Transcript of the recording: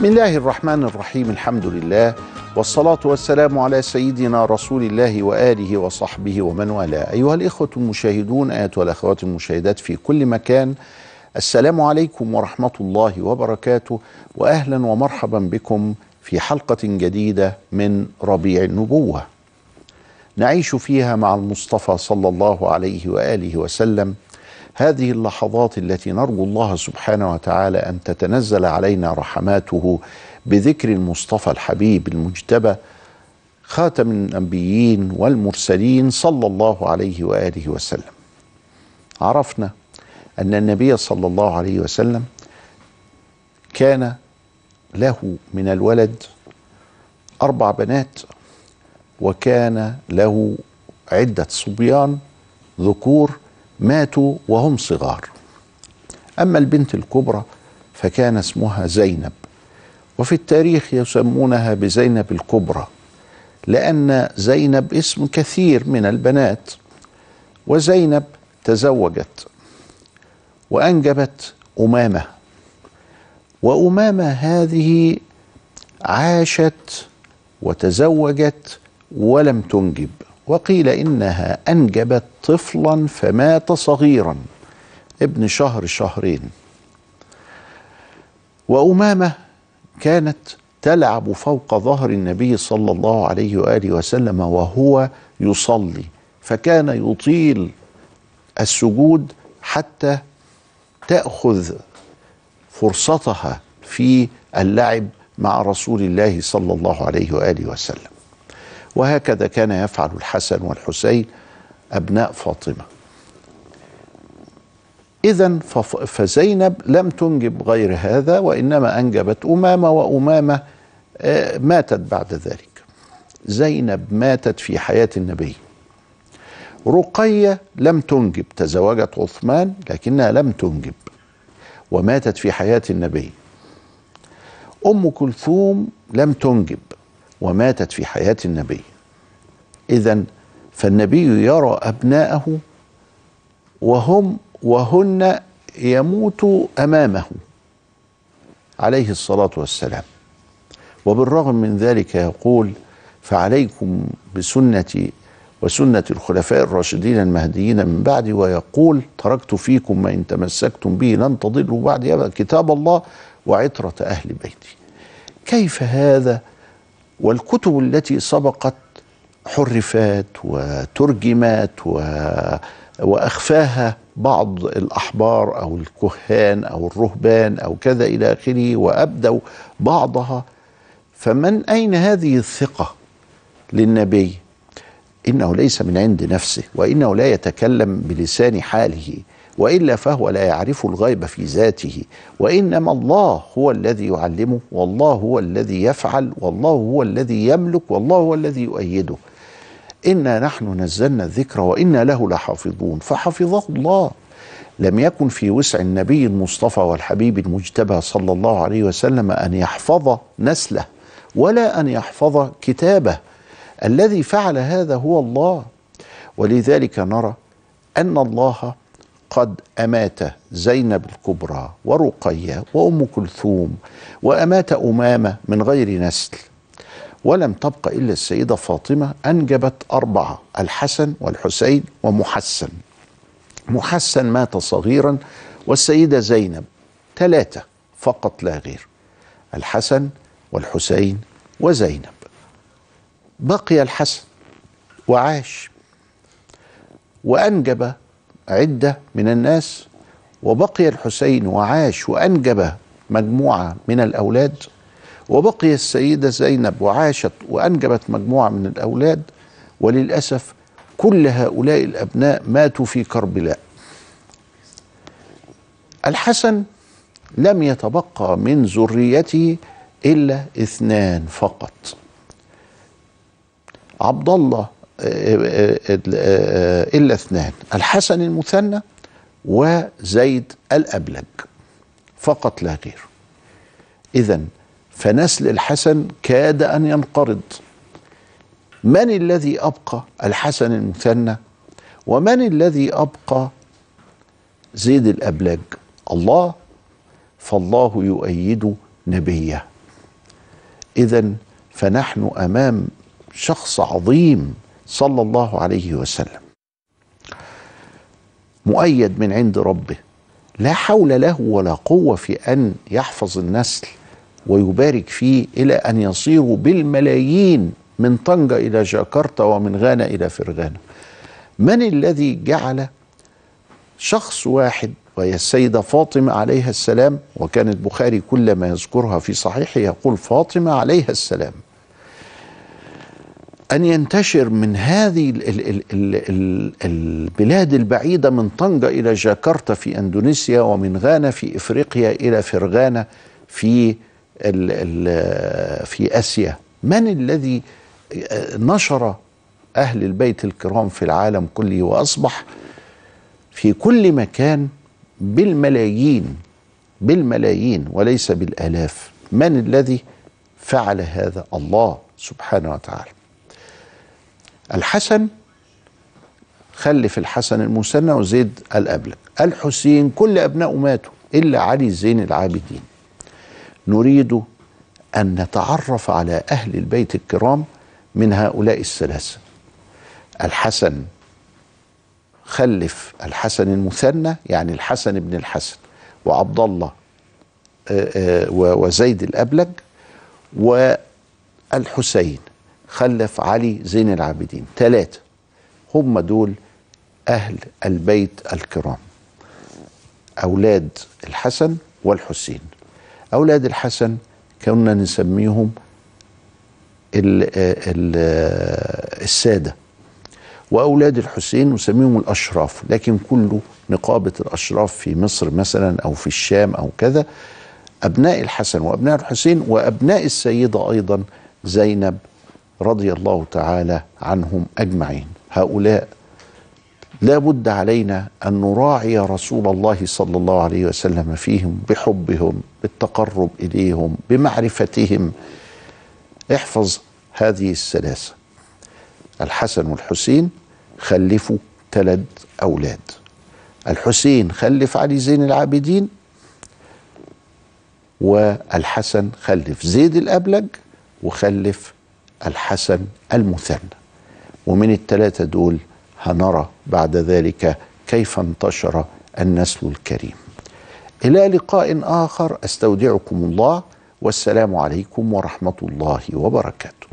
بسم الله الرحمن الرحيم الحمد لله والصلاة والسلام على سيدنا رسول الله وآله وصحبه ومن والاه. أيها الإخوة المشاهدون أيها الأخوات المشاهدات في كل مكان السلام عليكم ورحمة الله وبركاته وأهلا ومرحبا بكم في حلقة جديدة من ربيع النبوة. نعيش فيها مع المصطفى صلى الله عليه وآله وسلم هذه اللحظات التي نرجو الله سبحانه وتعالى أن تتنزل علينا رحماته بذكر المصطفى الحبيب المجتبى خاتم الأنبيين والمرسلين صلى الله عليه وآله وسلم. عرفنا أن النبي صلى الله عليه وسلم كان له من الولد أربع بنات وكان له عدة صبيان ذكور ماتوا وهم صغار. أما البنت الكبرى فكان اسمها زينب وفي التاريخ يسمونها بزينب الكبرى لأن زينب اسم كثير من البنات وزينب تزوجت وأنجبت أمامة وأمامة هذه عاشت وتزوجت ولم تنجب. وقيل إنها أنجبت طفلا فمات صغيرا ابن شهر شهرين. وأمامة كانت تلعب فوق ظهر النبي صلى الله عليه وآله وسلم وهو يصلي فكان يطيل السجود حتى تأخذ فرصتها في اللعب مع رسول الله صلى الله عليه وآله وسلم. وهكذا كان يفعل الحسن والحسين أبناء فاطمة. اذا فزينب لم تنجب غير هذا وإنما أنجبت أمامة وأمامة ماتت بعد ذلك. زينب ماتت في حياة النبي. رقية لم تنجب تزوجت عثمان لكنها لم تنجب وماتت في حياة النبي. أم كلثوم لم تنجب. وماتت في حياة النبي. إذا فالنبي يرى أبناءه وهم وهن يموت أمامه عليه الصلاة والسلام. وبالرغم من ذلك يقول فعليكم بسنتي وسنة الخلفاء الراشدين المهديين من بعدي ويقول تركت فيكم ما إن تمسكتم به لن تضلوا بعدي كتاب الله وعترة أهل بيتي. كيف هذا والكتب التي سبقت حرفت وترجمت و... وأخفاها بعض الأحبار أو الكهان أو الرهبان أو كذا إلى آخره وأبدوا بعضها. فمن أين هذه الثقة للنبي؟ إنه ليس من عند نفسه وإنه لا يتكلم بلسان حاله. وإلا فهو لا يعرف الغيب في ذاته وإنما الله هو الذي يعلمه والله هو الذي يفعل والله هو الذي يملك والله هو الذي يؤيده. إنا نحن نزلنا الذكر وإنا له لحافظون فحفظه الله. لم يكن في وسع النبي المصطفى والحبيب المجتبى صلى الله عليه وسلم أن يحفظ نسله ولا أن يحفظ كتابه. الذي فعل هذا هو الله. ولذلك نرى أن الله قد أمات زينب الكبرى ورقية وأم كلثوم وأمات أمامة من غير نسل ولم تبق إلا السيدة فاطمة أنجبت أربعة الحسن والحسين ومحسن. محسن مات صغيرا والسيدة زينب ثلاثة فقط لا غير الحسن والحسين وزينب. بقي الحسن وعاش وأنجب عدة من الناس وبقي الحسين وعاش وأنجب مجموعة من الأولاد وبقي السيدة زينب وعاشت وأنجبت مجموعة من الأولاد وللأسف كل هؤلاء الأبناء ماتوا في كربلاء الحسن لم يتبقى من ذريته إلا اثنان فقط. عبد الله إلا اثنان الحسن المثنى وزيد الأبلج فقط لا غير. اذا فنسل الحسن كاد أن ينقرض. من الذي أبقى الحسن المثنى؟ ومن الذي أبقى زيد الأبلج؟ الله فالله يؤيد نبيه. إذا فنحن أمام شخص عظيم. صلى الله عليه وسلم. مؤيد من عند ربه. لا حول له ولا قوة في أن يحفظ النسل ويبارك فيه إلى أن يصيروا بالملايين من طنجة إلى جاكرتا ومن غانا إلى فرغانا. من الذي جعل شخص واحد وهي السيدة فاطمة عليها السلام وكان البخاري كلما يذكرها في صحيحه يقول فاطمة عليها السلام. أن ينتشر من هذه ال ال ال ال ال البلاد البعيدة من طنجة إلى جاكرتا في أندونيسيا ومن غانا في إفريقيا إلى فرغانا في ال ال في آسيا. من الذي نشر أهل البيت الكرام في العالم كله وأصبح في كل مكان بالملايين بالملايين وليس بالآلاف. من الذي فعل هذا؟ الله سبحانه وتعالى. الحسن خلف الحسن المثنى وزيد الأبلج الحسين كل أبنائه ماتوا إلا علي زين العابدين. نريد أن نتعرف على أهل البيت الكرام من هؤلاء الثلاثة. الحسن خلف الحسن المثنى يعني الحسن بن الحسن وعبد الله وزيد الأبلج والحسين. خلف علي زين العابدين. ثلاثة هم دول أهل البيت الكرام. أولاد الحسن والحسين. أولاد الحسن كنا نسميهم ال ال السادة. وأولاد الحسين نسميهم الأشراف. لكن كله نقابة الأشراف في مصر مثلا أو في الشام أو كذا أبناء الحسن وأبناء الحسين وأبناء السيدة أيضا زينب رضي الله تعالى عنهم أجمعين. هؤلاء لا بد علينا أن نراعي رسول الله صلى الله عليه وسلم فيهم بحبهم بالتقرب إليهم بمعرفتهم. احفظ هذه الثلاثة الحسن والحسين خلفوا ثلاث أولاد. الحسين خلف علي زين العابدين والحسن خلف زيد الأبلج وخلف الحسن المثنى. ومن الثلاثة دول هنرى بعد ذلك كيف انتشر النسل الكريم. إلى لقاء آخر أستودعكم الله والسلام عليكم ورحمة الله وبركاته.